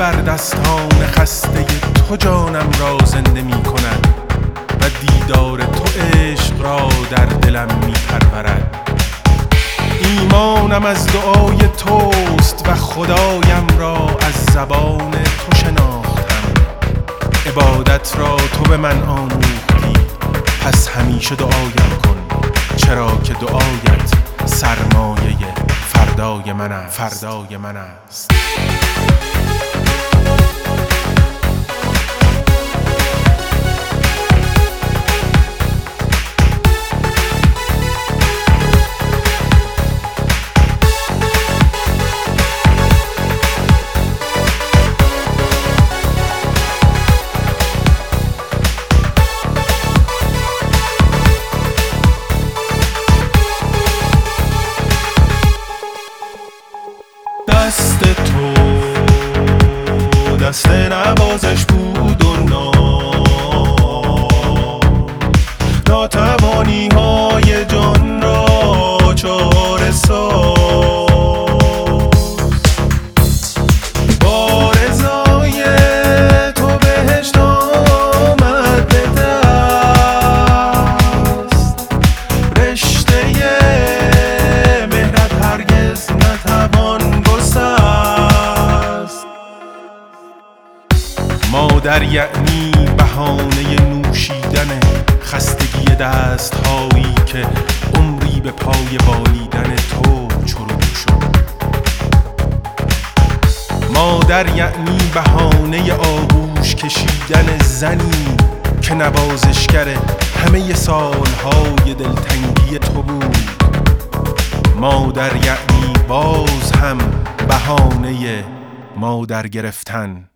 بر دستان خسته تو جانم را زنده می کند و دیدار تو عشق را در دلم می پرورد. ایمانم از دعای توست و خدایم را از زبان تو شناختم. عبادت را تو به من آموختی. پس همیشه دعایم کن چرا که دعایت سرمایه فردای من است. فردای من است. دست تو دست نوازش بود مادر یعنی بهانه نوشیدن خستگی دست هایی که عمری به پای بالیدن تو چرو شد. مادر یعنی بهانه آغوش کشیدن زنی که نوازشگر همه سالهای دلتنگی تو بود. مادر یعنی باز هم بهانه مادر گرفتن.